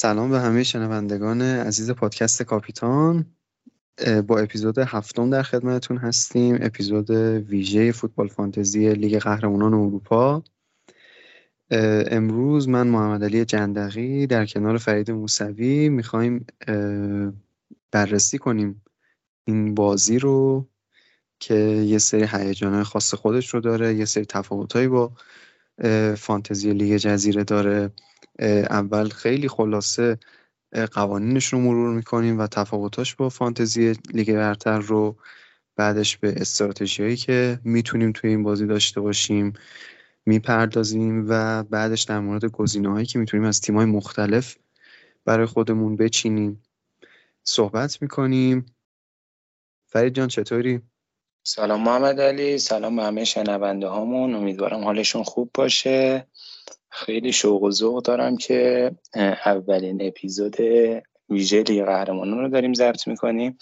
سلام به همه شنوندگان عزیز پادکست کاپیتان. با اپیزود هفتم در خدمتتون هستیم. اپیزود ویژه فوتبال فانتزی لیگ قهرمانان اروپا. امروز من محمد علی جندقی در کنار فرید موسوی می‌خوایم بررسی کنیم این بازی رو که یه سری هیجانهای خاص خودش رو داره یه سری تفاوتهایی با فانتزی لیگ جزیره داره اول خیلی خلاصه قوانینش رو مرور می‌کنیم و تفاوتاش با فانتزی لیگ برتر رو بعدش به استراتژی که می‌تونیم توی این بازی داشته باشیم می‌پردازیم و بعدش در مورد گزینه هایی که می‌تونیم از تیم های مختلف برای خودمون بچینیم صحبت می‌کنیم فرید جان چطوری؟ سلام محمد علی سلام به همه شنونده هامون امیدوارم حالشون خوب باشه. خیلی شوق و ذوق دارم که اولین اپیزود ویژه لیگ قهرمانان رو داریم ضبط می‌کنیم.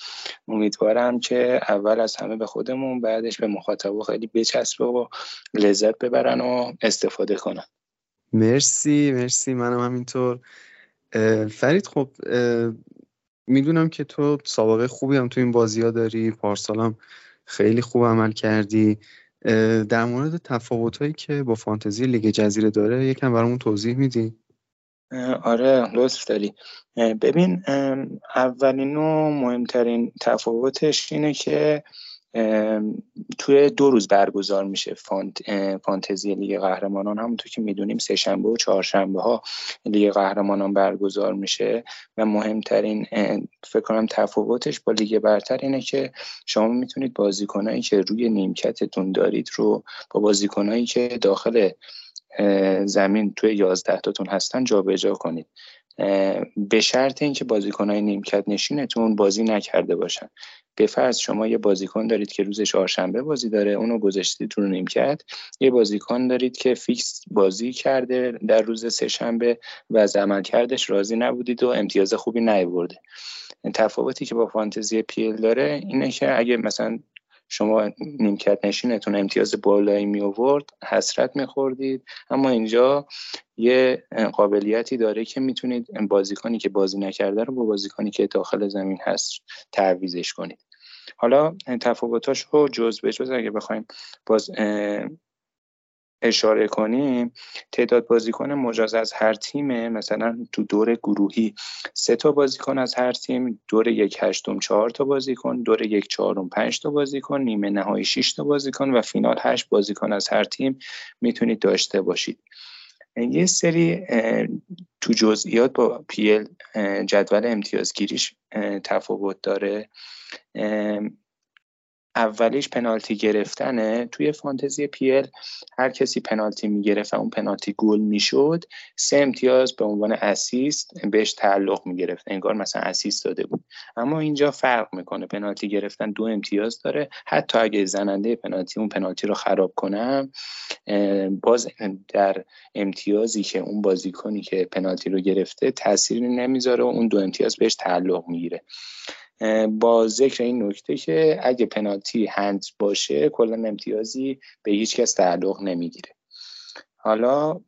امیدوارم که اول از همه به خودمون بعدش به مخاطب خیلی بچسبه و لذت ببرن و استفاده کنن. مرسی مرسی. منم همینطور. فرید خب می‌دونم که تو سابقه خوبی هم تو این بازی ها داری پارسالم خیلی خوب عمل کردی. در مورد تفاوتهایی که با فانتزی لیگ جزیره داره یکم برامون توضیح میدی؟ آره لطف داری. ببین اولین و مهمترین تفاوتش اینه که توی دو روز برگزار میشه فانت، فانتزی لیگ قهرمانان. همونطور که می‌دونیم سه شنبه و چهارشنبه ها لیگ قهرمانان برگزار میشه و مهمترین فکر کنم تفاوتش با لیگ برتر اینه که شما می‌تونید بازیکنایی که روی نیمکتتون دارید رو با بازیکنایی که داخل زمین توی یازده تاتون هستن جابجا کنید. به شرط اینکه بازیکنهای نیمکت نشینتون بازی نکرده باشن. به فرض شما یه بازیکن دارید که روز چهارشنبه بازی داره اونو گذاشتید رو نیمکت یه بازیکن دارید که فیکس بازی کرده در روز سهشنبه و از عملکردش راضی نبودید و امتیاز خوبی نیورده تفاوتی که با فانتزی پیل داره اینه که اگه مثلا شما نیمکت نشینتون امتیاز بالایی می آورد حسرت می خوردید اما اینجا یه قابلیتی داره که می‌تونید بازیکنی که بازی نکرده رو با بازیکنی که داخل زمین هست تعویزش کنید. حالا تفاوتاش رو جز به جز اگه بخوایم باز اشاره کنیم تعداد بازیکن مجاز از هر تیم مثلا تو دور گروهی سه تا بازیکن از هر تیم دور یک هشتم چهار تا بازیکن دور یک چهارم پنج تا بازیکن نیمه نهایی 6 تا بازیکن و فینال هشت بازیکن از هر تیم می‌تونید داشته باشید. یه سری تو جزئیات با پیل جدول امتیازگیریش تفاوت داره. اولیش پنالتی گرفتنه. توی فانتزی پیل هر کسی پنالتی می‌گرفت و اون پنالتی گل می‌شد سه امتیاز به عنوان اسیست بهش تعلق می‌گرفت. انگار مثلا اسیست داده بود. اما اینجا فرق می‌کنه. پنالتی گرفتن دو امتیاز داره. حتی اگه زننده پنالتی اون پنالتی رو خراب کنم باز در امتیازی که اون بازیکنی که پنالتی رو گرفته تأثیری نمی‌ذاره و اون دو امتیاز بهش تعلق می‌گیره. با ذکر این نکته که اگه پنالتی هند باشه کلا امتیازی به هیچ کس تعلق نمی‌گیره. حالا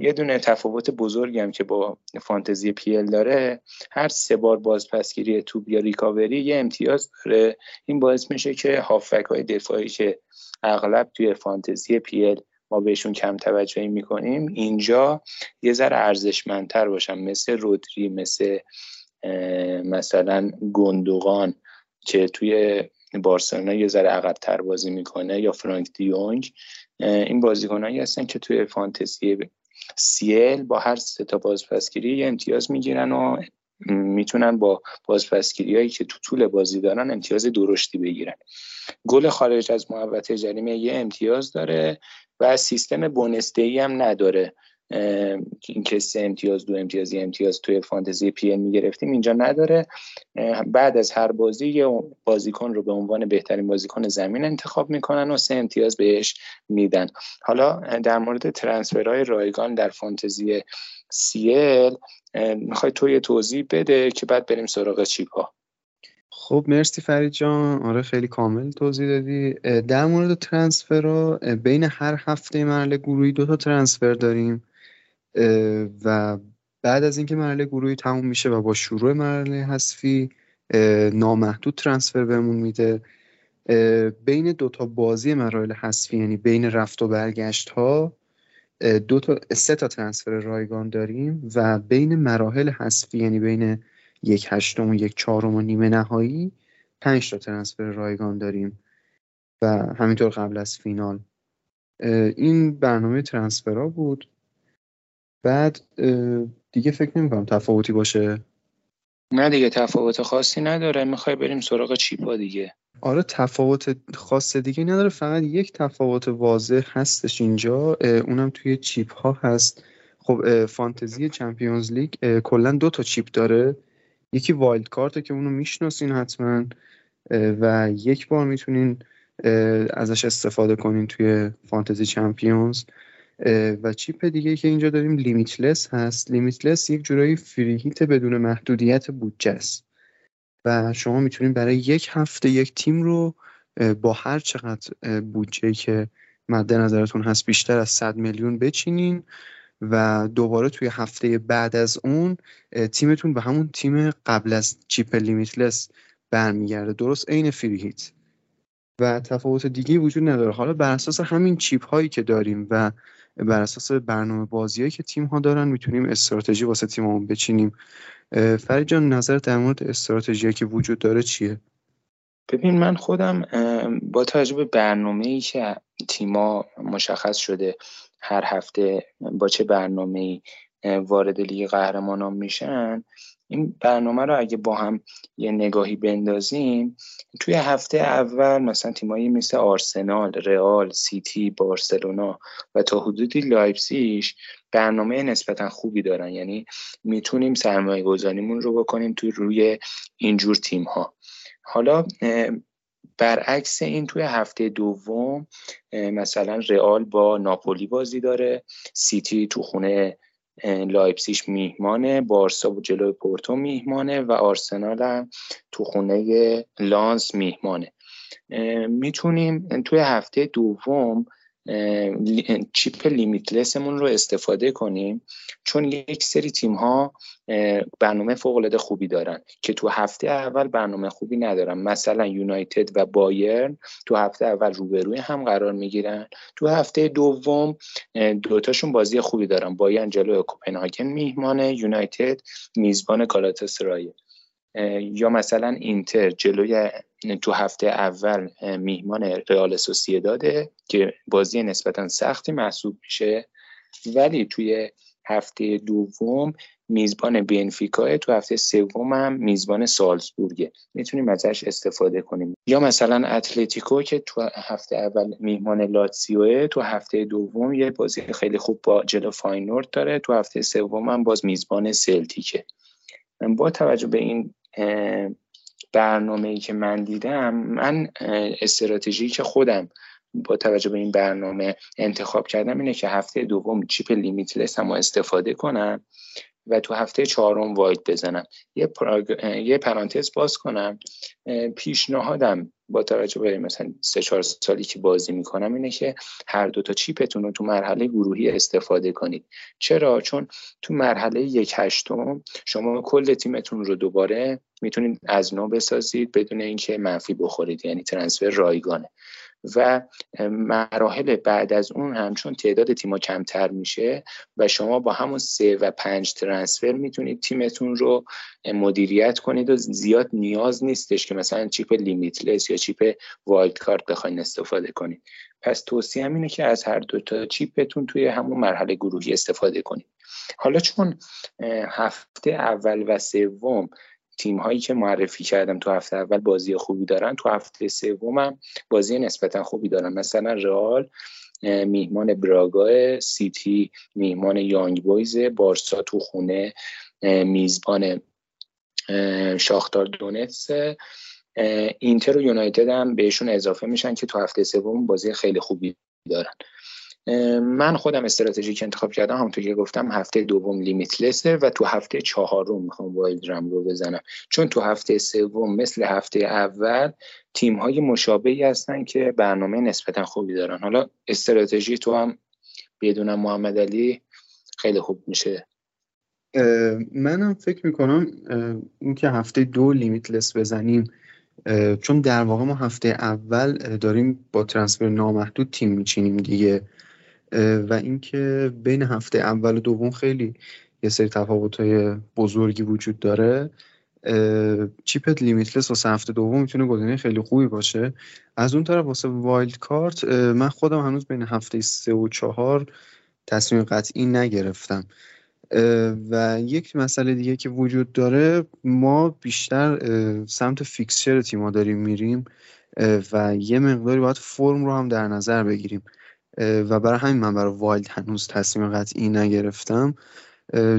یه دونه تفاوت بزرگی هم که با فانتزی پیل داره. هر سه بار بازپسگیری توپ یا ریکاوری یه امتیاز داره. این باعث میشه که هافک های دفاعی که اغلب توی فانتزی پیل ما بهشون کم توجهی می‌کنیم اینجا یه ذره ارزشمندتر باشن. مثل رودری مثل مثلا گندوغان که توی بارسلونا یه ذره عقبتر بازی می‌کنه یا فرانک دیونگ این بازیکنایی هستن که توی فانتزی سیل با هر سه تا بازپسگیری یه امتیاز می‌گیرن و می‌تونن با بازپسگیری هایی که تو طول بازی دارن امتیاز درشتی بگیرن. گل خارج از محوطه جریمه یه امتیاز داره و سیستم بونسته هم نداره. اینکه سه امتیاز دو امتیاز یه امتیاز توی فانتزی پی ام می‌گرفتیم اینجا نداره. بعد از هر بازی یه بازیکن رو به عنوان بهترین بازیکن زمین انتخاب می‌کنن و سه امتیاز بهش میدن. حالا در مورد ترنسفرهای رایگان در فانتزی سیل می‌خوای تو یه توضیح بده که بعد بریم سراغ چیپا خب مرسی فرید جان. آره خیلی کامل توضیح دادی. در مورد ترنسفر بین هر هفته مرحله گروهی دو تا ترنسفر داریم. و بعد از اینکه مرحله گروهی تموم میشه و با شروع مرحله حذفی نامحدود ترانسفر بهمون میده. بین دو تا بازی مراحل حذفی یعنی بین رفت و برگشت ها دو تا سه تا ترانسفر رایگان داریم و بین مراحل حذفی یعنی بین یک هشتم و یک چهارم و نیمه نهایی پنج تا ترانسفر رایگان داریم و همینطور قبل از فینال. این برنامه ترانسفرها بود. بعد دیگه فکر نمی کنم تفاوتی باشه. نه دیگه تفاوت خاصی نداره. می‌خوای بریم سراغ چیپا دیگه. آره تفاوت خاص دیگه نداره. فقط یک تفاوت واضح هستش اینجا. اونم توی چیپ ها هست. خب Fantasy Champions League کلا دو تا chip داره. یکی wild card ه که اونو می‌شناسین حتما. و یک بار می‌تونین ازش استفاده کنین توی Fantasy Champions. و chip دیگه که اینجا داریم limitless هست. limitless یک جورایی free hit بدون محدودیت بودجه است. و شما می‌تونید برای یک هفته یک تیم رو با هر چقدر بودجه که مد نظرتون هست بیشتر از 100 میلیون بچینین و دوباره توی هفته بعد از اون تیمتون به همون تیم قبل از چیپ لیمیتلس برمیگرده. درست عین فریهیت و تفاوت دیگه وجود نداره. حالا بر اساس همین چیپ هایی که داریم و بر اساس برنامه بازی که تیم ها دارن می‌تونیم استراتژی واسه تیممون بچینیم. فرید جان نظر در مورد استراتژی که وجود داره چیه؟ ببین من خودم با توجه به برنامه ای که تیما مشخص شده هر هفته با چه برنامه ای وارد لیگ قهرمانان میشن این برنامه رو اگه با هم یه نگاهی بندازیم توی هفته اول مثلا تیمایی مثل آرسنال، رئال، سیتی، بارسلونا و تا حدودی لایپزیش برنامه نسبتا خوبی دارن. یعنی می‌تونیم سرمایه گذاریمون رو بکنیم توی روی اینجور تیم ها حالا برعکس این توی هفته دوم مثلا رئال با ناپولی بازی داره سیتی تو خونه لایپزیش میهمانه بارسا و جلوی پورتو میهمانه و آرسنال هم تو خونه لانس میهمانه. می‌تونیم توی هفته دوم chip limitless مون رو استفاده کنیم چون یک سری تیم ها برنامه فوق خوبی دارن که تو هفته اول برنامه خوبی ندارن. مثلا یونایتد و بایرن تو هفته اول روبروی هم قرار می‌گیرن. تو هفته دوم دوتاشون بازی خوبی دارن. بایرن جلوی کوپنهاگن میهمانه یونایتد میزبان کالاتاسرایه یا مثلا اینتر جلوی تو هفته اول میهمان رئال داده که بازی نسبتا سختی محسوب میشه. ولی توی هفته دوم میزبان بنفیکا تو هفته سوم هم میزبان سالزبورگه می‌تونیم ازش استفاده کنیم. یا مثلا اتلتیکو که تو هفته اول میهمان لاتسیوه تو هفته دوم یه بازی خیلی خوب با جلو فاینورد داره. تو هفته سوم هم باز میزبان سلتیکه. با توجه به این برنامه ای که من دیدم من استراتژی که خودم با توجه به این برنامه انتخاب کردم اینه که هفته دوم چیپ لیمیتلس هم استفاده کنم و تو هفته چهارم واید بزنم. یه, یه پرانتز باز کنم. پیشنهادم با توجه به مثلا سه چهار سالی که بازی می‌کنم اینه که هر دو تا چیپتون رو تو مرحله گروهی استفاده کنید. چرا؟ چون تو مرحله یک هشتم شما کل تیمتون رو دوباره می‌تونید از نو بسازید بدون اینکه منفی بخورید یعنی ترنسفر رایگانه. و مراحل بعد از اون هم چون تعداد تیما کمتر میشه و شما با همون سه و پنج transfer می‌تونید تیمتون رو مدیریت کنید و زیاد نیاز نیستش که مثلا chip limitless یا chip wildcard بخواین استفاده کنید. پس توصیه هم اینه که از هر دو تا chip تون توی همون مرحله گروهی استفاده کنید. حالا چون هفته اول و سوم تیم هایی که معرفی کردم تو هفته اول بازی خوبی دارن تو هفته سومم بازی نسبتا خوبی دارن. مثلا رئال میهمان براگا سیتی میهمان یانگ بویز بارسا تو خونه میزبان شاختار دونتسک اینتر و یونایتد هم بهشون اضافه میشن که تو هفته سوم بازی خیلی خوبی دارن. من خودم استراتژی که انتخاب کردم همونطور که گفتم هفته دوم limitless ه و تو هفته چهارم می‌خوام wildcard م رو بزنم. چون تو هفته سوم مثل هفته اول تیم های مشابهی هستن که برنامه نسبتا خوبی دارن. حالا استراتژی تو هم بدون محمد علی خیلی خوب میشه. منم فکر می‌کنم اینکه هفته دو لیمیتلس بزنیم چون در واقع ما هفته اول داریم با ترانسفر نامحدود تیم میچینیم دیگه. و اینکه بین هفته اول و دوم خیلی یه سری تفاوت های بزرگی وجود داره. chip limitless واسه هفته دوم می‌تونه گزینه خیلی خوبی باشه. از اون طرف واسه wildcard من خودم هنوز بین هفته سه و چهار تصمیم قطعی نگرفتم. و یک مسئله دیگه که وجود داره ما بیشتر سمت fixture تیما داریم میریم و یه مقداری باید فرم رو هم در نظر بگیریم. و برای همین من برای وایلد هنوز تصمیم قطعی نگرفتم.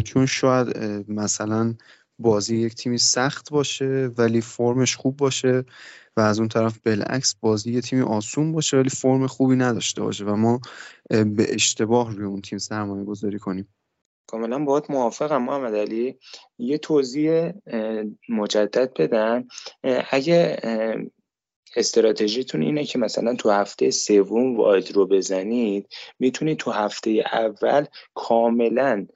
چون شاید مثلا بازی یک تیمی سخت باشه ولی فرمش خوب باشه و از اون طرف بالعکس بازی یه تیمی آسون باشه ولی فرم خوبی نداشته باشه و ما به اشتباه روی اون تیم سرمایه گذاری کنیم. کاملا باید موافقم محمد علی. یه توضیح مجدد بدم. اگه استراتژیتون اینه که مثلا تو هفته سوم واید رو بزنید می‌تونید تو هفته اول کاملا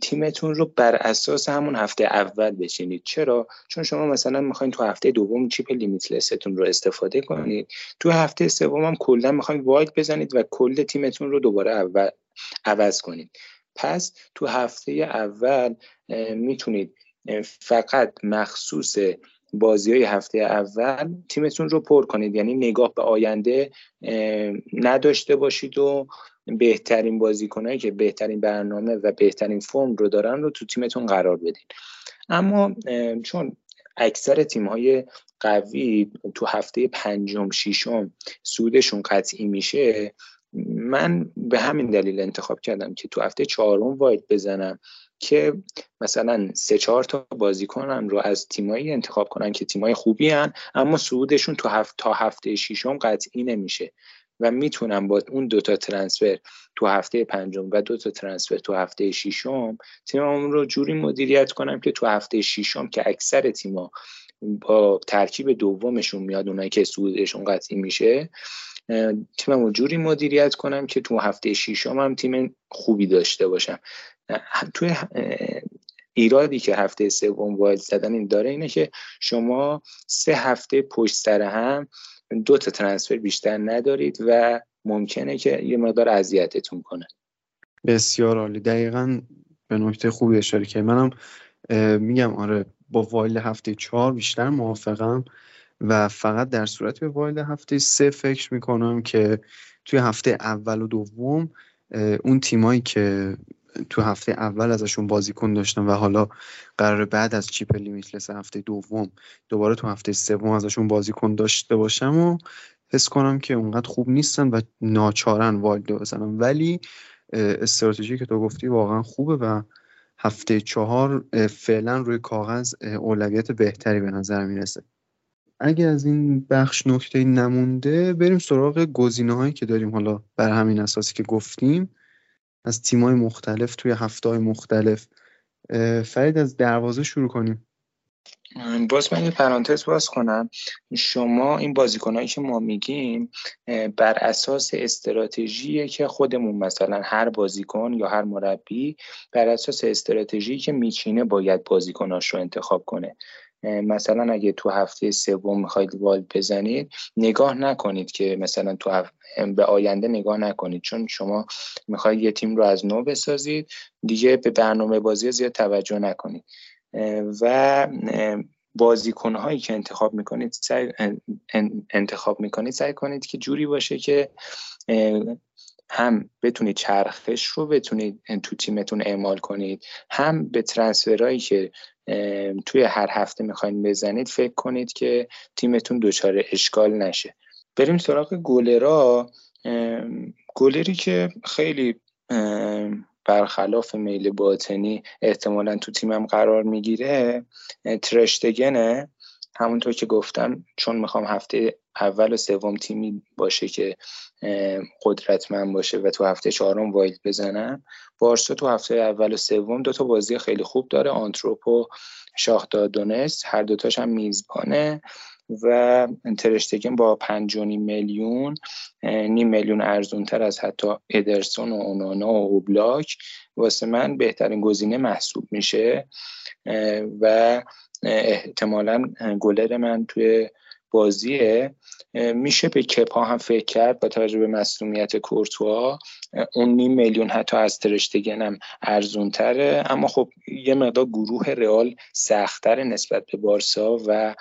تیمتون رو بر اساس همون هفته اول بچینید. چرا؟ چون شما مثلا می‌خواین تو هفته دوم چیپ لیمیتلستون رو استفاده کنید. تو هفته سوم هم کلا می‌خواین واید بزنید و کل تیمتون رو دوباره اول عوض کنید. پس تو هفته اول می‌تونید فقط مخصوص بازی های هفته اول تیمتون رو پر کنید. یعنی نگاه به آینده نداشته باشید و بهترین بازیکنهایی که بهترین برنامه و بهترین فرم رو دارن رو تو تیمتون قرار بدین. اما چون اکثر تیم های قوی تو هفته پنجم ششم سودشون قطعی میشه من به همین دلیل انتخاب کردم که تو هفته چهارم واید بزنم. که مثلا سه چهار تا بازیکنم رو از تیمایی انتخاب کنن که تیمای خوبی هن اما صعودشون تو هفت تا هفته ششم قطعی نمیشه و می‌تونم با اون دوتا ترنسفر تو هفته پنجم و دوتا ترنسفر تو هفته ششم تیمم رو جوری مدیریت کنم که تو هفته ششم که اکثر تیما با ترکیب دومشون میاد اونایی که سودشون قطعی میشه تیمم رو جوری مدیریت کنم که تو هفته ششم هم تیم خوبی داشته باشم توی ایرادی که هفته سوم wild زدن این داره اینه که شما سه هفته پشت سر هم دو تا transfer بیشتر ندارید و ممکنه که یه مقدار اذیتتون کنه. بسیار عالی. دقیقا به نکته خوبی اشاره که منم میگم آره با wild هفته چهار بیشتر موافقم و فقط در صورت به wild هفته سه فکر می‌کنم که توی هفته اول و دوم اون تیمایی که تو هفته اول ازشون بازیکن داشتم و حالا قراره بعد از chip limitless هفته دوم دوباره تو هفته سوم ازشون بازیکن داشته باشم و حس کنم که اونقدر خوب نیستن و ناچارا wild بزنم ولی استراتژی که تو گفتی واقعا خوبه و هفته چهار فعلا روی کاغذ اولویت بهتری به نظر می‌رسه. اگه از این بخش نکته نمونده بریم سراغ گزینه هایی که داریم حالا. بر همین اساسی که گفتیم. از تیمای مختلف توی هفته مختلف. فرید از دروازه شروع کنیم. باز من یه پرانتز باز کنم. شما این بازیکنهایی که ما میگیم بر اساس استراتژی که خودمون مثلا هر بازیکن یا هر مربی بر اساس استراتژی که میچینه باید بازیکناش رو انتخاب کنه. مثلا اگه تو هفته سوم می‌خواید وال بزنید نگاه نکنید که مثلا تو به آینده نگاه نکنید. چون شما می‌خواید یه تیم رو از نو بسازید دیگه به برنامه بازی زیاد توجه نکنید. و بازیکن هایی که انتخاب می‌کنید سعی انتخاب می‌کنید سعی کنید که جوری باشه که هم بتونید چرخش رو بتونید تو تیمتون اعمال کنید هم به ترنسفرهایی که توی هر هفته می‌خواین بزنید فکر کنید که تیمتون دچار اشکال نشه. بریم سراغ گولرا. گولری که خیلی برخلاف میل باطنی احتمالا تو تیمم قرار می‌گیره ترشتگنه. همونطور که گفتم چون می‌خوام هفته اول و سوم تیمی باشه که قدرتمند باشه و تو هفته چهارم وایلد بزنم بارسا تو هفته اول و سوم دو تا بازی خیلی خوب داره آنتروپو شاهدار دونست هر دوتاش هم میزبانه. و ترشتگن با پنج میلیون نیم میلیون ارزونتر از حتی ادرسون و اونانا و اوبلاک واسه من بهترین گزینه محسوب میشه. و احتمالا گلر من توی بازیه. میشه به کپا هم فکر کرد با توجه به مسئولیت کورتوا. اون نیم میلیون حتی از ترشتگن هم ارزون تره اما خب یه مقدار گروه رئال سختتر نسبت به بارسا و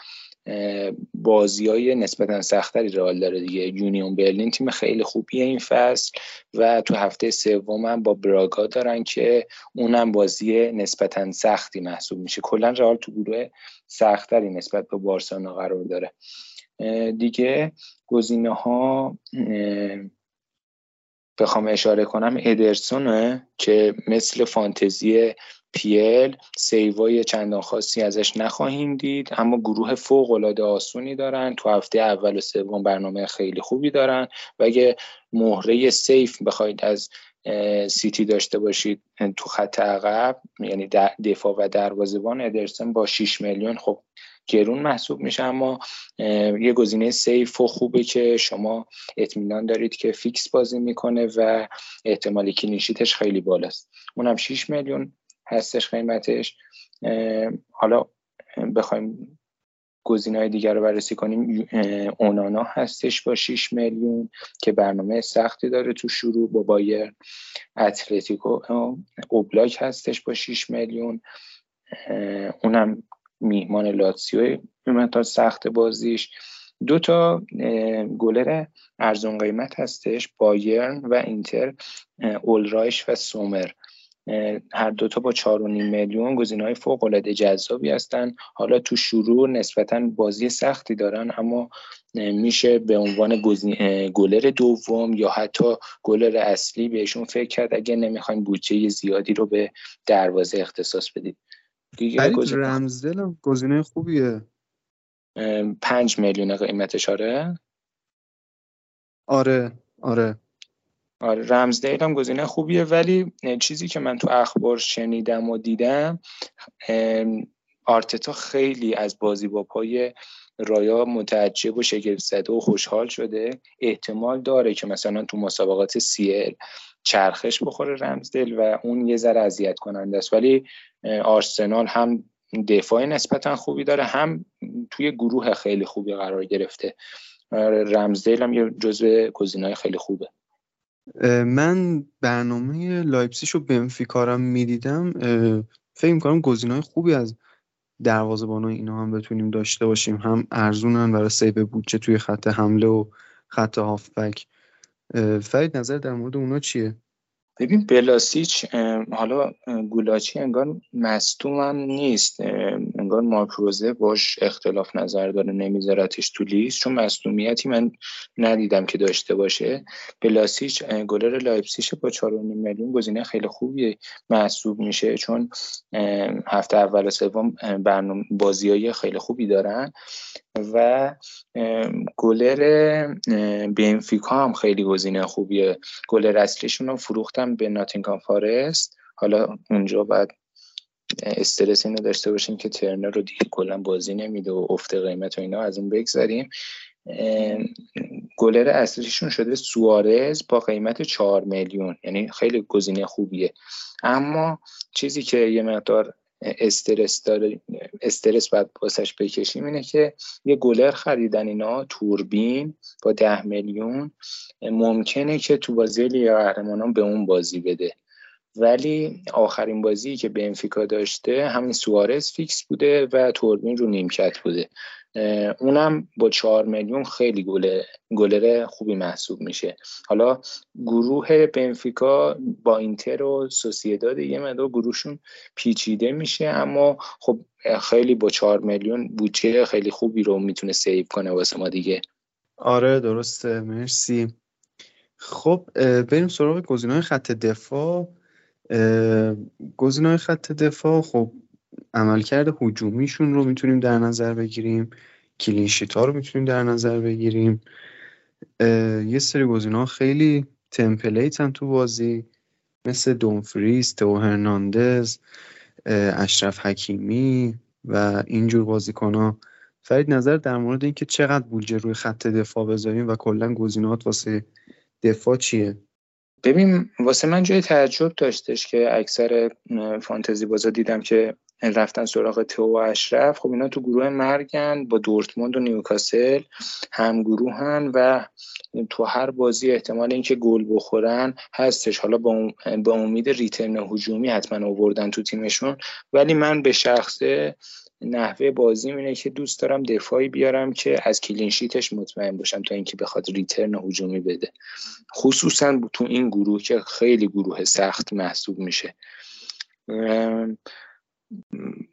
بازی های نسبتا سختری رئال داره دیگه. یونیون برلین تیم خیلی خوبیه این فصل و تو هفته سوم هم با براگا دارن که اونم بازی نسبتا سختی محسوب میشه. کلا رئال تو گروه سختتری نسبت به بارسلونا قرار داره. دیگه گزینه ها بخوام اشاره کنم ادرسونه که مثل فانتزی پیل سیوای چندان خاصی ازش نخواهیم دید. اما گروه فوق العاده آسونی دارن. تو هفته اول و سوم برنامه خیلی خوبی دارن. و اگه مهره سیف بخواید از سیتی داشته باشید تو خط عقب یعنی دفاع و دروازه‌بان ادرسون با 6 میلیون خب گرون محسوب میشه. اما یه گزینه safe و خوبه که شما اطمینان دارید که فیکس بازی می‌کنه و احتمال clean sheet ش خیلی بالاست. اونم 6 میلیون. هستش قیمتش. حالا بخوایم گزینه های دیگر رو بررسی کنیم. اونانا هستش با 6 میلیون که برنامه سختی داره تو شروع با بایرن. اتلتیکو اوبلاک هستش با 6 میلیون. اونم میهمان لاتسیو تا سخت بازیش. دو تا گلر ارزون قیمت هستش بایرن و اینتر اولرایش و سومر. هر دوتا با چار و نیم میلیون گزینه های فوق العاده جذابی هستن. حالا تو شروع نسبتا بازی سختی دارن اما میشه به عنوان گلر دوم یا حتی گلر اصلی بهشون فکر کرد اگه نمی‌خواین بودجه زیادی رو به دروازه اختصاص بدید دیگه رمزدل گزینه خوبیه. پنج میلیون قیمتش آره؟ آره آره. آره رمزدیل هم گزینه خوبیه ولی چیزی که من تو اخبار شنیدم و دیدم آرتتا خیلی از بازی با پای رایا متعجب و شگفت زده و خوشحال شده. احتمال داره که مثلا تو مسابقات سیل چرخش بخوره رمزدیل و اون یه ذره اذیت کننده است. ولی آرسنال هم دفاع نسبتا خوبی داره هم توی گروه خیلی خوبی قرار گرفته. رمزدیل هم یه جزو گزینه‌های خیلی خوبه. من برنامه لایپزیگ و بنفیکا رو می‌دیدم. فکر می‌کنم گزینه‌های خوبی از دروازه‌بان اینا هم بتونیم داشته باشیم. هم ارزونن برای save بودجه توی خط حمله و خط هافبک. فرید نظر در مورد اونا چیه؟ ببین بلاسیچ حالا گولاچی انگار مستوم هم نیست انگار مارکروزه باش اختلاف نظر داره نمیذارتش تو لیست. چون مصدومیتی من ندیدم که داشته باشه. بلاسیچ گلر لایپسیش با 4.5 میلیون گزینه خیلی خوبی محسوب میشه. چون هفته اول و سوم برنامه بازیای خیلی خوبی دارن. و گلر بنفیکا هم خیلی گزینه خوبیه. گلر اصلیشون رو فروختن به ناتینگهام فارست. حالا اونجا باید استرس اینو داشته باشیم که ترنر رو دیگه کلا بازی نمیده و افت قیمت و اینا از اون بگذاریم گلر اصلیشون شده سوارز با قیمت 4 میلیون. یعنی خیلی گزینه خوبیه. اما چیزی که یه مقدار استرس داره استرس باید واسش بکشیم اینه که یه گلر خریدن اینا تروبین با ده میلیون ممکنه که تو بازی لیگ قهرمانان به اون بازی بده. ولی آخرین بازی که بنفیکا داشته همین سوارز فیکس بوده و تروبین رو نیمکت بوده. اونم با چهار میلیون خیلی گله گلر خوبی محسوب میشه. حالا گروه بنفیکا با اینتر و سوسیداد یه مقدار گروهشون پیچیده میشه اما خب خیلی با چهار میلیون بودجه خیلی خوبی رو می‌تونه save کنه واسه ما دیگه. آره درسته. مرسی. خب بریم سراغ گزینه‌های خط دفاع. گزینه‌های خط دفاع خب عملکرد هجومیشون رو می‌تونیم در نظر بگیریم clean sheet ها رو می‌تونیم در نظر بگیریم. یه سری گزینه ها خیلی تمپلیت تو بازی مثل دونفریز، تو هرناندز، اشرف حکیمی و اینجور بازیکن ها فرید نظر در مورد اینکه چقدر بودجه روی خط دفاع بذاریم و کلا گزینه‌هات واسه دفاع چیه؟ ببین واسه من جای تعجب داشتش که اکثر فانتزی بازا دیدم که رفتن سراغ تو و اشرف. خب اینا تو گروه مرگن با دورتموند و نیوکاسل هم گروهن و تو هر بازی احتمال اینکه گل بخورن هستش. حالا با, با امید return هجومی حتما آوردن تو تیمشون. ولی من به شخصه نحوه بازی اینه که دوست دارم دفاعی بیارم که از clean sheet ش مطمئن باشم تا اینکه بخواد return هجومی بده. خصوصا تو این گروه که خیلی گروه سخت محسوب میشه.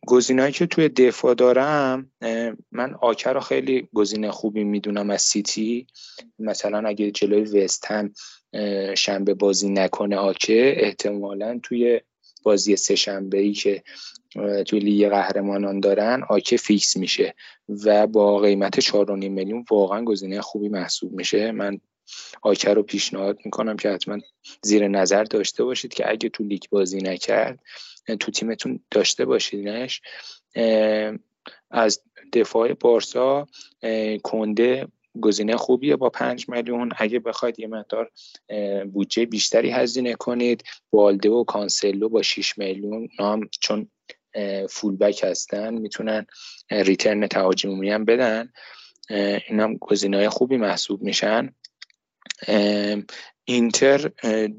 گزینه‌ای که توی دفاع دارم من آکه رو خیلی گزینه خوبی می‌دونم از سیتی. مثلا اگه جلوی وستهم شنبه بازی نکنه آکه احتمالا توی بازی سه شنبه ای که توی لیگ قهرمانان دارن آکه فیکس میشه و با قیمت 4.5 میلیون واقعا گزینه خوبی محسوب میشه. من آکه رو پیشنهاد می‌کنم که حتما زیر نظر داشته باشید که اگه تو لیگ بازی نکرد تو تیمتون داشته باشیدنش از دفاع بارسا کنده گزینه خوبیه با پنج میلیون. اگه بخواید یه مقدار بودجه بیشتری هزینه کنید. بالده و کانسلو با 6 میلیون نام چون فولبک هستن می‌تونن ریترن تهاجمی هم بدن. این هم گزینه خوبی محسوب میشن. اینتر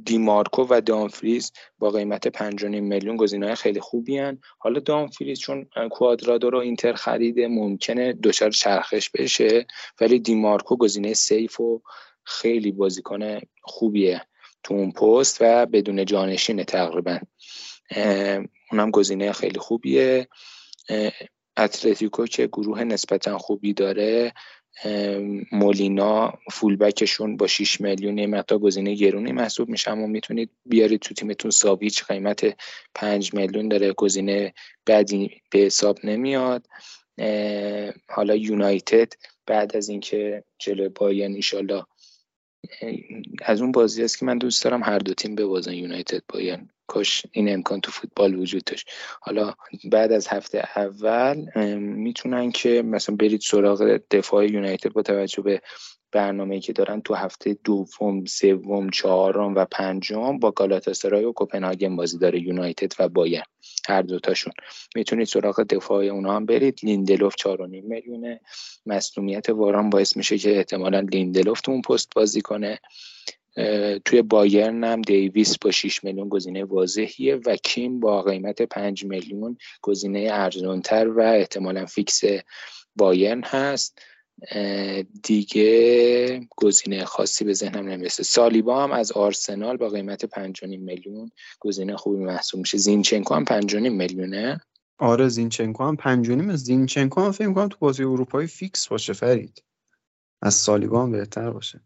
دیمارکو و دانفریز با قیمت 5.5 میلیون گزینه‌های خیلی خوبی هن. حالا دانفریز چون کوادرادو رو اینتر خریده ممکنه دچار چرخش بشه ولی دیمارکو گزینه سیف و خیلی بازیکن خوبیه تو اون پست و بدون جانشینه تقریبا. اونم گزینه خیلی خوبیه. اتلتیکو که گروه نسبتا خوبی داره. مولینا فولبکشون با 6 میلیون مقدار گزینه گرونی محسوب میشه اما می‌تونید بیارید تو تیمتون ساویچ قیمت 5 میلیون داره گزینه بعدی به حساب نمیاد. حالا یونایتد بعد از اینکه جلوی بایرن ایشالله از اون بازی است که من دوست دارم هر دو تیم ببازن یونایتد بایرن. کاش این امکان تو فوتبال وجود داشت. حالا بعد از هفته اول می‌تونن که مثلا برید سراغ دفاع یونایتد با توجه به برنامه‌ای که دارن تو هفته دوم، سوم، چهارم و پنجم با گالاتاسرای و کوپنهاگن بازی داره یونایتد و بایرن هر دوتاشون می‌تونید سراغ دفاع اونا هم برید. لیندلوف 4.5 میلیونه. مصدومیت واران باعث میشه که احتمالا لیندلوف تو اون پست بازی کنه. توی بایرن هم دیویس با 6 میلیون گزینه واضحیه و کیم با قیمت 5 میلیون گزینه ارزانتر و احتمالا فیکس بایرن هست. دیگه گزینه خاصی به ذهنم نمی‌رسه. سالیبا هم از آرسنال با قیمت 5 میلیون گزینه خوبی محسوب میشه. زینچنکو هم 5 میلیونه. آره زینچنکو هم 5 زینچنکو هم فکر کنم تو بازی اروپایی فیکس باشه فرید. از سالیبا هم بهتر باشه.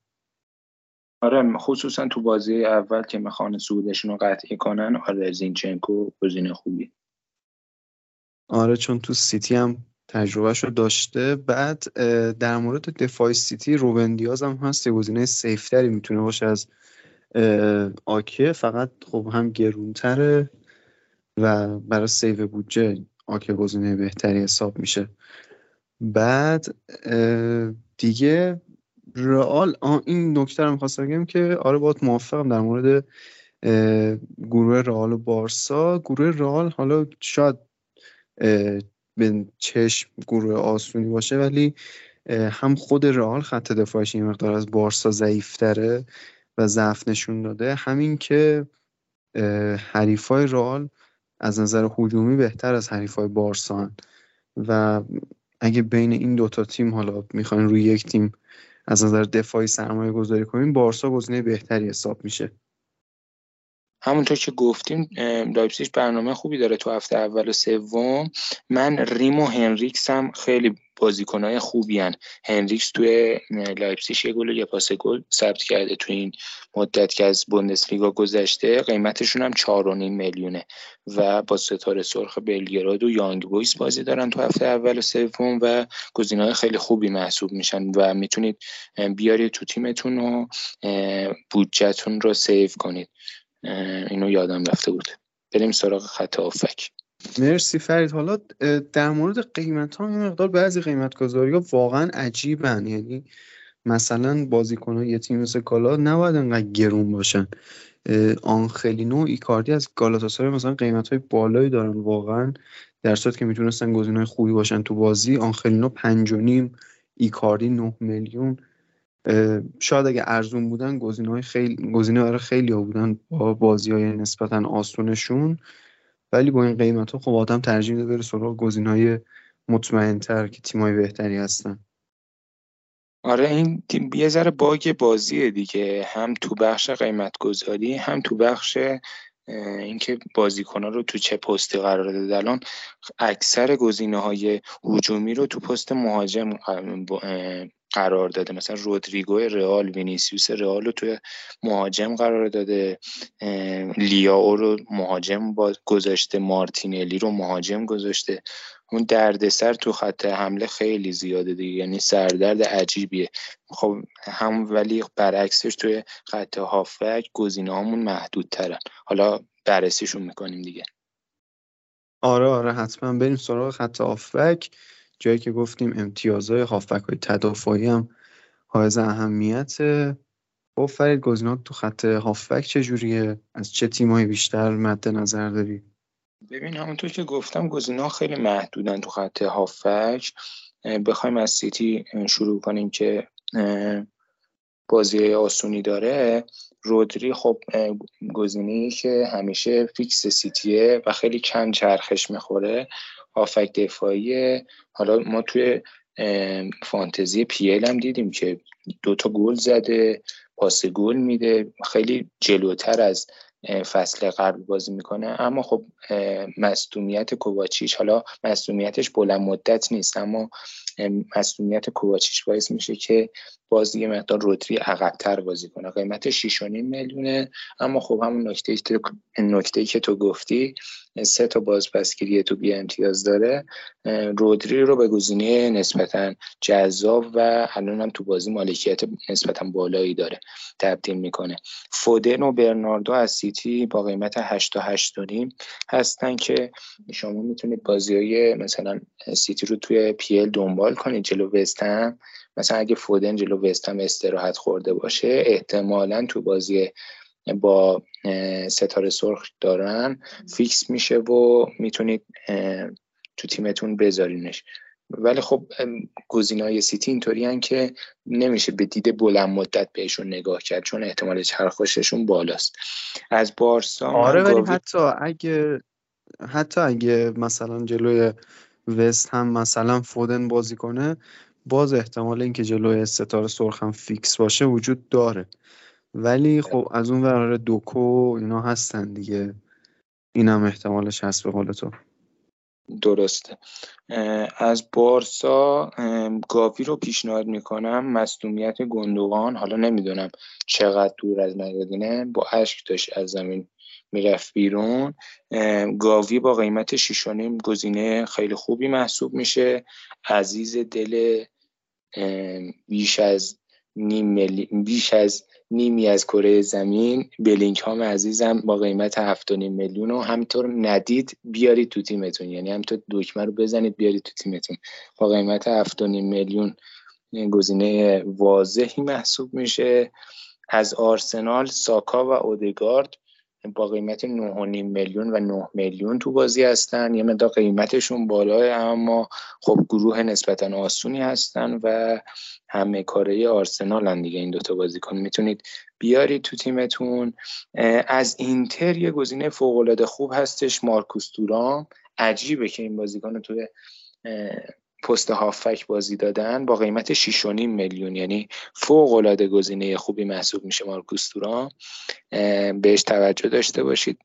آره خصوصا تو بازی اول که می‌خوان سودشون رو قطعی کنن آره زینچنکو گزینه خوبی آره چون تو سیتی هم تجربهش رو داشته. بعد در مورد دفاع سیتی روبن دیاز هم هست گزینه safe تری می‌تونه باشه از آکه فقط خب هم گرونتره و برای save بودجه آکه گزینه بهتری حساب میشه. بعد دیگه رئال این نکته رو می‌خواستم بگم که آره باید موافقم در مورد گروه رئال و بارسا. گروه رئال حالا شاید به چشم گروه آسونی باشه ولی هم خود رئال خط دفاعش این مقدار از بارسا ضعیفتره و ضعف نشون داده. همین که حریفای رئال از نظر هجومی بهتر از حریفای بارسا و اگه بین این دوتا تیم حالا می‌خواین روی یک تیم از نظر دفاعی سرمایه گذاری کنیم بارسا گزینه بهتری حساب میشه. همونطور که گفتیم لایپزیگ برنامه خوبی داره تو هفته اول و سوم. من ریم و هنریکس هم خیلی بازیکنهای خوبی هن. هنریکس توی لایپزیگ یه گل و یه پاس گل ثبت کرده تو این مدت که از بوندسلیگا گذشته. قیمتشون هم 4.5 میلیونه و با ستاره سرخ بلگراد و یانگ بویز بازی دارن تو هفته اول و سوم و گزینه‌های خیلی خوبی محسوب میشن و می‌تونید بیارید تو تیمتون و بودجهتون رو save کنید. اینو یادم رفته بود. بریم سراغ خط هافبک مرسی فرید. حالا در مورد قیمت ها این مقدار بعضی قیمت گذاری ها واقعا عجیبن. یعنی مثلا بازیکن یه تیم مثل گالا نباید انقدر گرون باشن. آنخلینو ایکاردی از گالاتاسارای مثلا قیمت های بالایی دارن واقعا. در صورت که می‌تونستن گزینه خوبی باشن تو بازی. آنخلینو پنج و نیم ایکاردی نه میلیون. شاید اگه ارزون بودن گزینه های خیلی گزینه برای خیلی ها بودن با بازی های نسبتا آسونشون. ولی با این قیمت ها خب آدم ترجیح میده بره سراغ گزینه های مطمئن تر که تیم های بهتری هستن. آره این یه ذره باگ بازیه دیگه. هم تو بخش قیمت گذاری هم تو بخش اینکه بازیکن ها رو تو چه پستی قرار داده. الان اکثر گزینه های هجومی رو تو پست مهاجم قرار داده. مثلا رودریگو رئال وینیسیوس رئال رو توی مهاجم قرار داده. لیاو رو مهاجم گذاشته. مارتینلی رو مهاجم گذاشته. اون دردسر تو خط حمله خیلی زیاده دیگه. یعنی سردرد عجیبیه. خب هم ولی برعکسش توی خط هافک گزینه هامون محدود ترن حالا بررسیشون می‌کنیم دیگه. آره آره حتما. بریم سراغ خط هافک. جایی که گفتیم امتیازهای هافبک های تدافعی هم حائز اهمیت خب فرید گزینات تو خط هافبک چجوریه؟ از چه تیمایی بیشتر مد نظر داری؟ ببین همونطور که گفتم گزینه خیلی محدودن تو خط هافک بخوایم از سیتی شروع کنیم که بازی آسونی داره. رودری خب گزینه که همیشه فیکس سیتیه و خیلی کم چرخش می‌خوره. هافبک دفاعی. حالا ما توی فانتزی PL هم دیدیم که دوتا گل زده پاس گل میده. خیلی جلوتر از فصل قبل بازی می‌کنه. اما خب مصدومیت کوواچیچ حالا مصدومیتش بلند مدت نیست اما مصدومیت کوواچیچ باعث میشه که باز یه مقدار رودری عقبتر بازی کنه. قیمت 6.5 میلیونه. اما خب همون نکته نکته که تو گفتی سه تا بازپسگیری تو بی امتیاز داره. رودری رو به گزینه نسبتا جذاب و الان هم تو بازی مالکیت نسبتا بالایی داره تبدیل می‌کنه. فودن و برناردو از سیتی با قیمت 8 تا 8 هستن که شما می‌تونید بازی های مثلا سیتی رو توی PL دنبال کنید جلو وستهم. مثلا اگه فودن جلو وستهم استراحت خورده باشه احتمالا تو بازی با ستاره سرخ دارن فیکس میشه و می‌تونید تو تیمتون بذارینش. ولی خب های سیتی اینطوری که نمیشه به دید بلند مدت بهشون نگاه کرد چون احتمال چرخششون بالاست. از بارسا آره ولی حتی اگه حتی اگه مثلا جلوی وست هم مثلا فودن بازی کنه باز احتمال اینکه جلوی ستاره سرخ هم فیکس باشه وجود داره. ولی خب از اون ور دوکو اینا هستن دیگه. اینم احتمالش هست به قول تو. درسته. از بارسا گاوی رو پیشنهاد می‌کنم. مصدومیت گندوان حالا نمی‌دونم چقدر دور از مدینه با اشک داشت از زمین می‌رفت بیرون. گاوی با قیمت 6 گزینه خیلی خوبی محسوب میشه. عزیز دل بیش از نیم ملی... بیش از نیمی از کره زمین. بلینگهام عزیزم با قیمت 7.5 میلیون و همینطور ندید بیارید تو تیمتون. یعنی همینطور دکمه رو بزنید بیارید تو تیمتون. با قیمت 7.5 میلیون گزینه واضحی محسوب میشه. از آرسنال ساکا و اودگارد با قیمت 9.5 میلیون و 9 میلیون تو بازی هستن. یه مقدار قیمتشون بالاه اما خب گروه نسبتا آسونی هستن و همه کاره آرسنال هم دیگه این دوتا بازیکن. می‌تونید بیارید تو تیمتون. از اینتر یه گزینه فوق العاده خوب هستش مارکوس تورام عجیبه که این بازیکن تو پست هافبک بازی دادن با قیمت 6.5 میلیون یعنی فوق العاده گزینه خوبی محسوب میشه مارکوس تورام بهش توجه داشته باشید.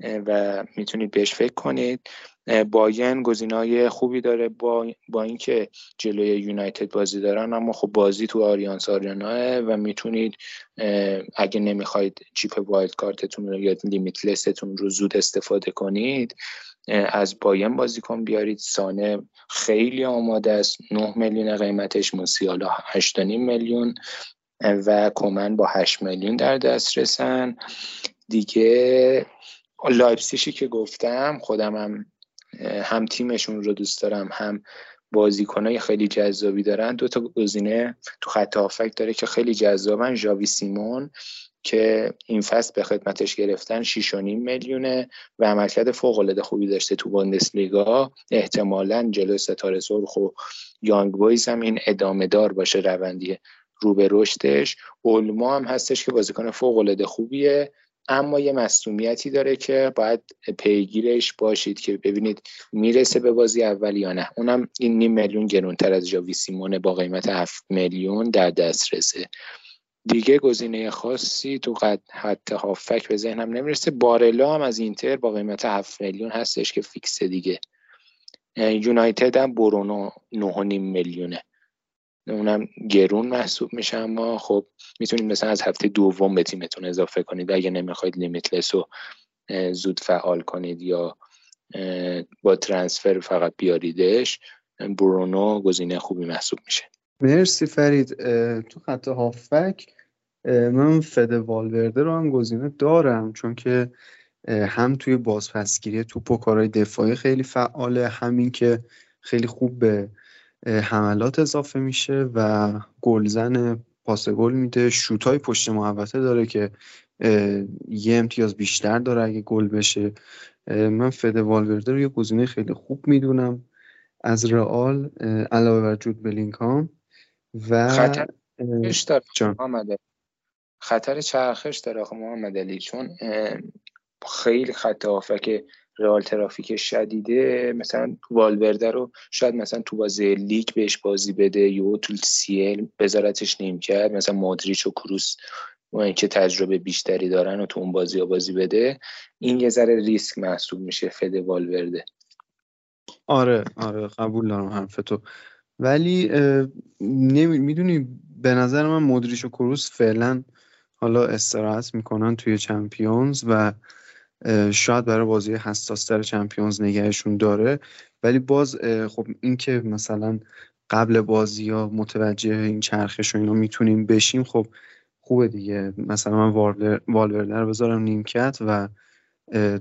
و می‌تونید بهش فکر کنید. بایرن گزینای خوبی داره با, با اینکه جلوی یونایتد بازی دارن اما خب بازی تو آلیانتس آرنا و می‌تونید اگه نمی‌خواید chip wild card تون رو یا limitless تون رو زود استفاده کنید. از باین بازیکن بیارید. سانه خیلی آماده است. 9 میلیون قیمتش موسیالا 8.5 میلیون و کومن با 8 میلیون در دست رسن دیگه لایپسیشی که گفتم خودم هم هم تیمشون رو دوست دارم هم بازیکنای خیلی جذابی دارن. دو تا گزینه تو خط هافک داره که خیلی جذابن. ژاوی سیمون که این فصل به خدمتش گرفتن 6.5 میلیونه و عملکرد فوق العاده خوبی داشته تو بوندسلیگا. احتمالا جلو ستاره سرخ و یانگ بویز هم این ادامه دار باشه روندی رو به رشدش. اولما هم هستش که بازیکن فوق العاده خوبیه اما یه مصومیتی داره که باید پیگیرش باشید که ببینید می‌رسه به بازی اول یا نه. اونم این نیم میلیون گرونتر از جاوی سیمونه با قیمت 7 میلیون در دسترسه. دیگه گزینه خاصی تو قد حتی هافک به ذهنم نمی‌رسه. بارلا هم از اینتر با قیمت 7 میلیون هستش که فیکسه دیگه. یونایتد هم برونو 9.5 میلیونه. اونم گرون محسوب میشه اما خب می‌تونید مثلا از هفته دوم به تیمتون اضافه کنید. اگه نمی‌خواید لیمیتلس رو زود فعال کنید یا با ترانسفر فقط بیاریدش برونو گزینه خوبی محسوب میشه. مرسی فرید. تو خط هافک من فد والورده رو هم گزینه دارم چون که هم توی بازپسگیری توپ و کارهای دفاعی خیلی فعاله همین که خیلی خوب به حملات اضافه میشه و گلزن پاس گل میده. شوتای پشت محوطه داره که یه امتیاز بیشتر داره اگه گل بشه. من فد والورده رو یه گزینه خیلی خوب می‌دونم. از رئال علاوه بر جود بلینکام. و خطر داره خطر چرخش داره محمد علی چون خیلی خط که رئال ترافیک شدیده. مثلا والورده رو شاید مثلا تو بازی لیگ بهش بازی بده یا تو سیل بذارتش نیم کرد مثلا مادریچ و کروس و که تجربه بیشتری دارن و تو اون بازی ها بازی بده. این یه ذره ریسک محسوب میشه فد والورده. آره آره قبول دارم حرف تو ولی می‌دونی به نظر من مدریش و کروس فعلا حالا استراحت می‌کنن توی چمپیونز و شاید برای بازی حساستر چمپیونز نگهشون داره. ولی باز خب این که مثلا قبل بازی ها متوجه این چرخش و اینا می‌تونیم بشیم خب خوبه دیگه. مثلا من والورده رو بذارم نیمکت و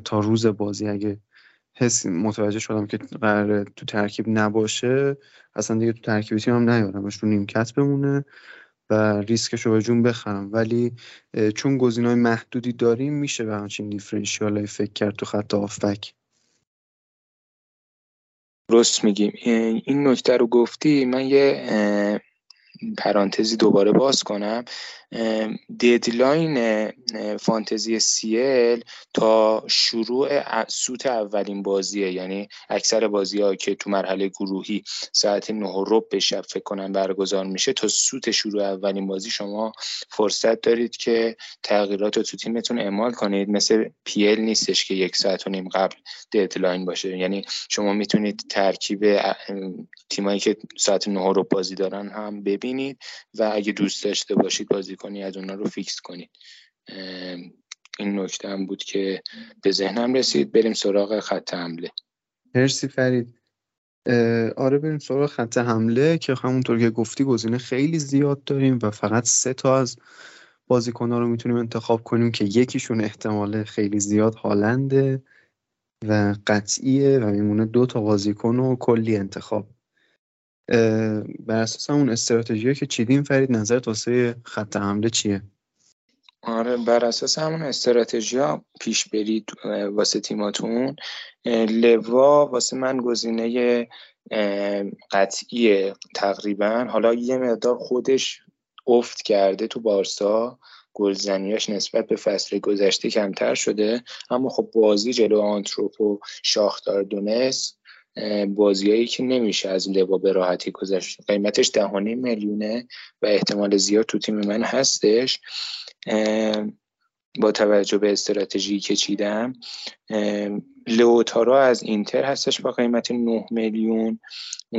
تا روز بازی اگه حس متوجه شدم که قرار تو ترکیب نباشه. اصلا دیگه تو ترکیب تیم هم نیارمش رو نیمکت بمونه و ریسکش رو به جون بخرم. ولی چون گزینه های محدودی داریم میشه به همچین differential های فکر کرد تو خط هافبک درست میگیم این نکته رو گفتی من یه پرانتزی دوباره باز کنم. deadline فانتزی CL تا شروع سوت اولین بازیه. یعنی اکثر بازی ها که تو مرحله گروهی ساعت نه ربع به شب فکر کنم برگزار میشه تا سوت شروع اولین بازی شما فرصت دارید که تغییرات رو تو تیمتون اعمال کنید. مثل PL نیستش که یک ساعت و نیم قبل deadline باشه. یعنی شما می‌تونید ترکیب تیمایی که ساعت نه ربع بازی دارن هم ببینید و اگه دوست داشته باشید بازیکنی از اونا رو فیکس کنید. این نکته هم بود که به ذهنم رسید. بریم سراغ خط حمله. مرسی فرید. آره بریم سراغ خط حمله که همونطور که گفتی گزینه خیلی زیاد داریم و فقط سه تا از بازیکنها رو می‌تونیم انتخاب کنیم که یکیشون احتمال خیلی زیاد هالنده و قطعیه و میمونه دو تا بازیکن و کلی انتخاب. بر اساس اون استراتژی که چیدیم فرید نظر واسه خط حمله چیه؟ آره بر اساس همون استراتژی ها پیش برید واسه تیماتون. لوا واسه من گزینه قطعی تقریبا. حالا یه مقدار خودش افت کرده تو بارسا. گلزنیاش نسبت به فصل گذشته کمتر شده. اما خب بازی جلو آنتروپ و شاختار دونست بازیایی که نمیشه از لوا به راحتی گذشت. قیمتش دهانه میلیونه و احتمال زیاد تو تیم من هستش. با توجه به استراتژی که چیدم لوتارا از اینتر هستش با قیمت 9 میلیون.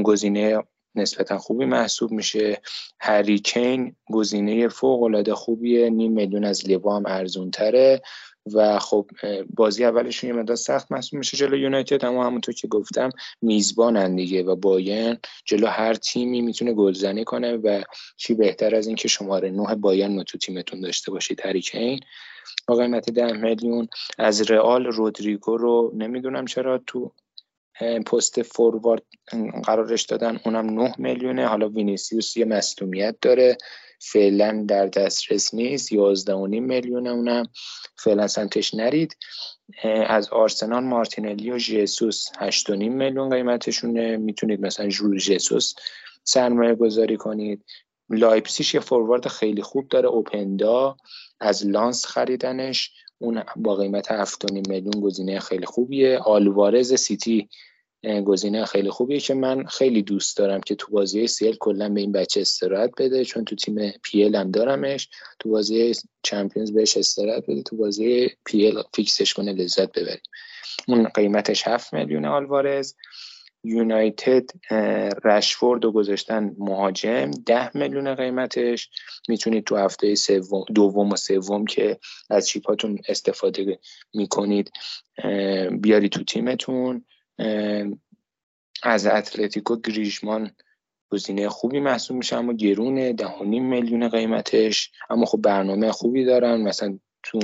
گزینه نسبتا خوبی محسوب میشه. هریکین گزینه فوق العاده خوبیه. نیم میلیون از لوا هم ارزون و خب بازی اولشون یه مدت سخت محسوب میشه جلو یونایتد اما همونطور که گفتم میزبانن دیگه و باین جلو هر تیمی می‌تونه گلزنی کنه و چی بهتر از اینکه شماره نه باین رو تو تیمتون داشته باشید هریکین با قیمت ده میلیون از رئال رودریگو رو نمی‌دونم چرا تو پست فوروارد قرارش دادن اونم 9 میلیونه. حالا وینیسیوس یه مصدومیت داره. فعلا در دسترس نیست. 11 میلیون اونم. فعلا سمتش نرید. از آرسنال مارتینلی و جیسوس 8.5 میلیون قیمتشونه. می‌تونید مثلا جول جیسوس سرمایه گذاری کنید. لایپزیگ یه فوروارد خیلی خوب داره. اوپندا از لانس خریدنش. اون با قیمت 7.5 میلیون گزینه خیلی خوبیه. آلوارز سیتی گزینه خیلی خوبیه که من خیلی دوست دارم که تو بازی CL کلا به این بچه استراحت بده چون تو تیم PL هم دارمش. تو بازی چمپیونز بهش استراحت بده تو بازی PL فیکسش کنه لذت ببریم. اون قیمتش 7 میلیون آلوارز. یونایتد رشفورد و گذاشتن مهاجم ده میلیون قیمتش. می‌تونید تو هفته سوم دوم و سوم که از چیپاتون استفاده می‌کنید بیاری تو تیمتون. از اتلتیکو گریژمان گزینه خوبی محسوب میشه اما گرونه ده میلیون قیمتش. اما خب برنامه خوبی دارن. مثلا تو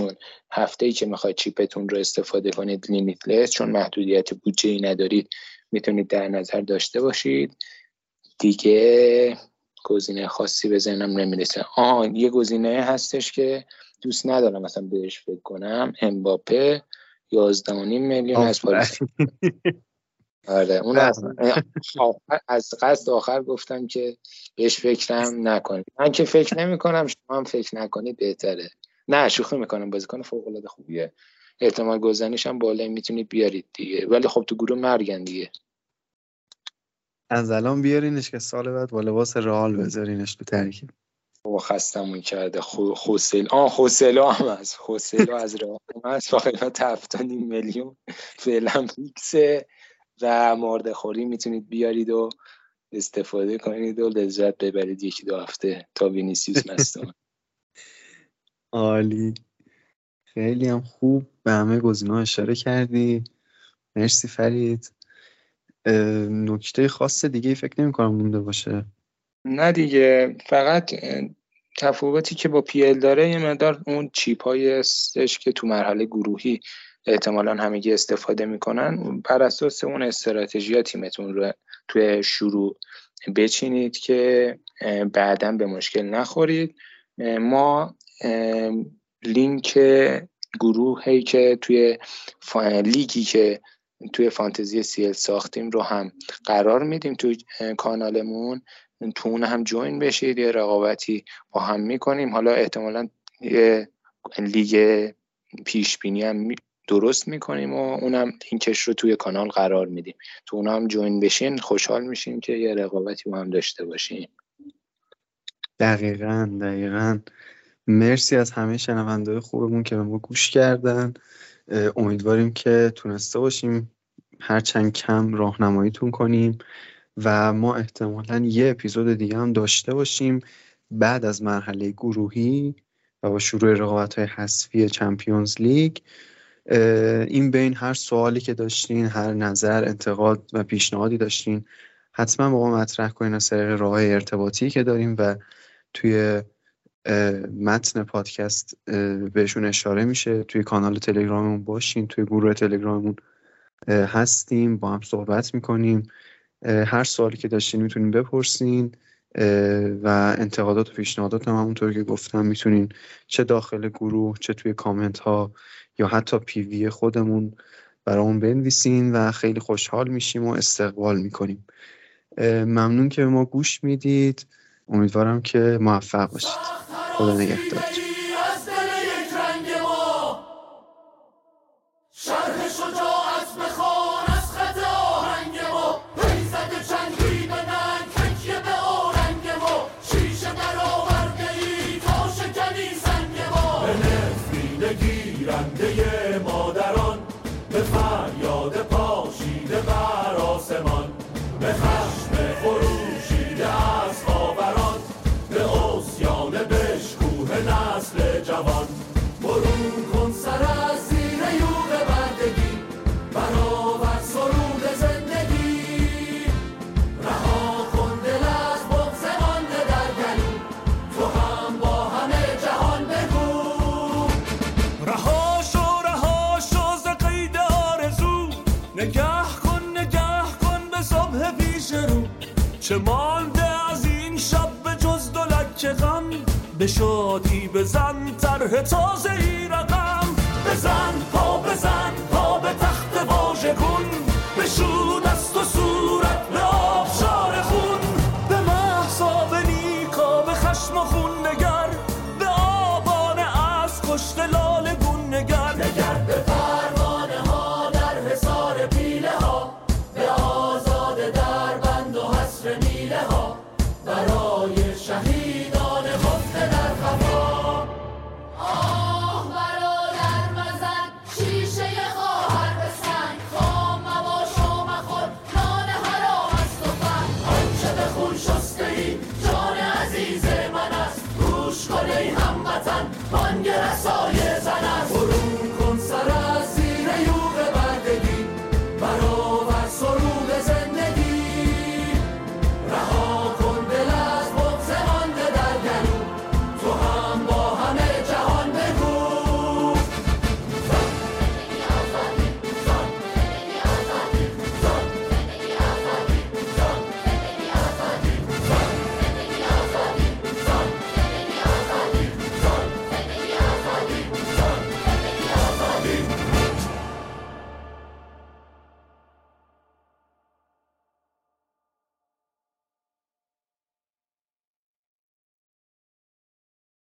هفته ای که می‌خواید چیپتون رو استفاده کنید لیمیتلس چون محدودیت بودجه ای ندارید. می‌تونید در نظر داشته باشید. دیگه گزینه خاصی به ذهنم نمی‌رسه. آه یه گزینه هستش که دوست ندارم مثلا بهش فکر کنم. امباپه 11 میلیون از پاریس. آره اون از, از قصد آخر گفتم که بهش فکرم نکنید. من که فکر نمی کنم شما هم فکر نکنید بهتره. نه شوخی می‌کنم. بازیکن فوق العاده خوبیه. احتمال گذنیش هم بالایی می‌تونید بیارید دیگه. ولی خب تو گروه مرگن دیگه. از الان بیارینش که سال بعد با لباس رئال بذارینش تو ترکیب. بابا خستمون کرده. خوسل آه خوسلو هم از خوسلو از رئال هم هست. با قیمت میلیون فعلا فیکسه. و مورد خوری می‌تونید بیارید و استفاده کنید و لذت ببرید یکی دو هفته تا وینیسیوس مستان عالی. خیلی هم خوب به همه گزینه اشاره کردی. مرسی فرید. نکته خاص دیگه فکر نمی کنم مونده باشه. نه دیگه فقط تفاوتی که با پیل داره یه مدار اون چیپ های استش که تو مرحله گروهی احتمالا همگی استفاده می‌کنن بر اساس اون استراتژی تیمتون رو توی شروع بچینید که بعدا به مشکل نخورید. ما لینک گروهی که توی لیگی که توی فانتزی CL ساختیم رو هم قرار میدیم توی کانالمون. تو اون هم join بشید یه رقابتی با هم می‌کنیم. حالا احتمالا یه لیگ پیش بینی هم درست می‌کنیم و اونم لینکش رو توی کانال قرار میدیم. تو اون هم جوین بشین خوشحال میشیم که یه رقابتی با هم داشته باشیم. دقیقا دقیقا. مرسی از همه شنونده خوبمون که به ما گوش کردن. امیدواریم که تونسته باشیم هرچند کم راهنماییتون کنیم و ما احتمالا یه اپیزود دیگه هم داشته باشیم بعد از مرحله گروهی و با شروع رقابت های حذفی چمپیونز لیگ. این بین هر سوالی که داشتین هر نظر انتقاد و پیشنهادی داشتین حتما با ما مطرح کنین از طریق راه ارتباطی که داریم و توی متن پادکست بهشون اشاره میشه. توی کانال تلگراممون باشین توی گروه تلگراممون هستیم با هم صحبت می‌کنیم. هر سوالی که داشتین می‌تونین بپرسین و انتقادات و پیشنهادات هم همونطور که گفتم می‌تونین چه داخل گروه چه توی کامنت ها یا حتی پیوی خودمون برامون بنویسین و خیلی خوشحال میشیم و استقبال می‌کنیم. ممنون که به ما گوش می‌دید. امیدوارم که موفق باشید. 踊らなきゃ太っち。It's all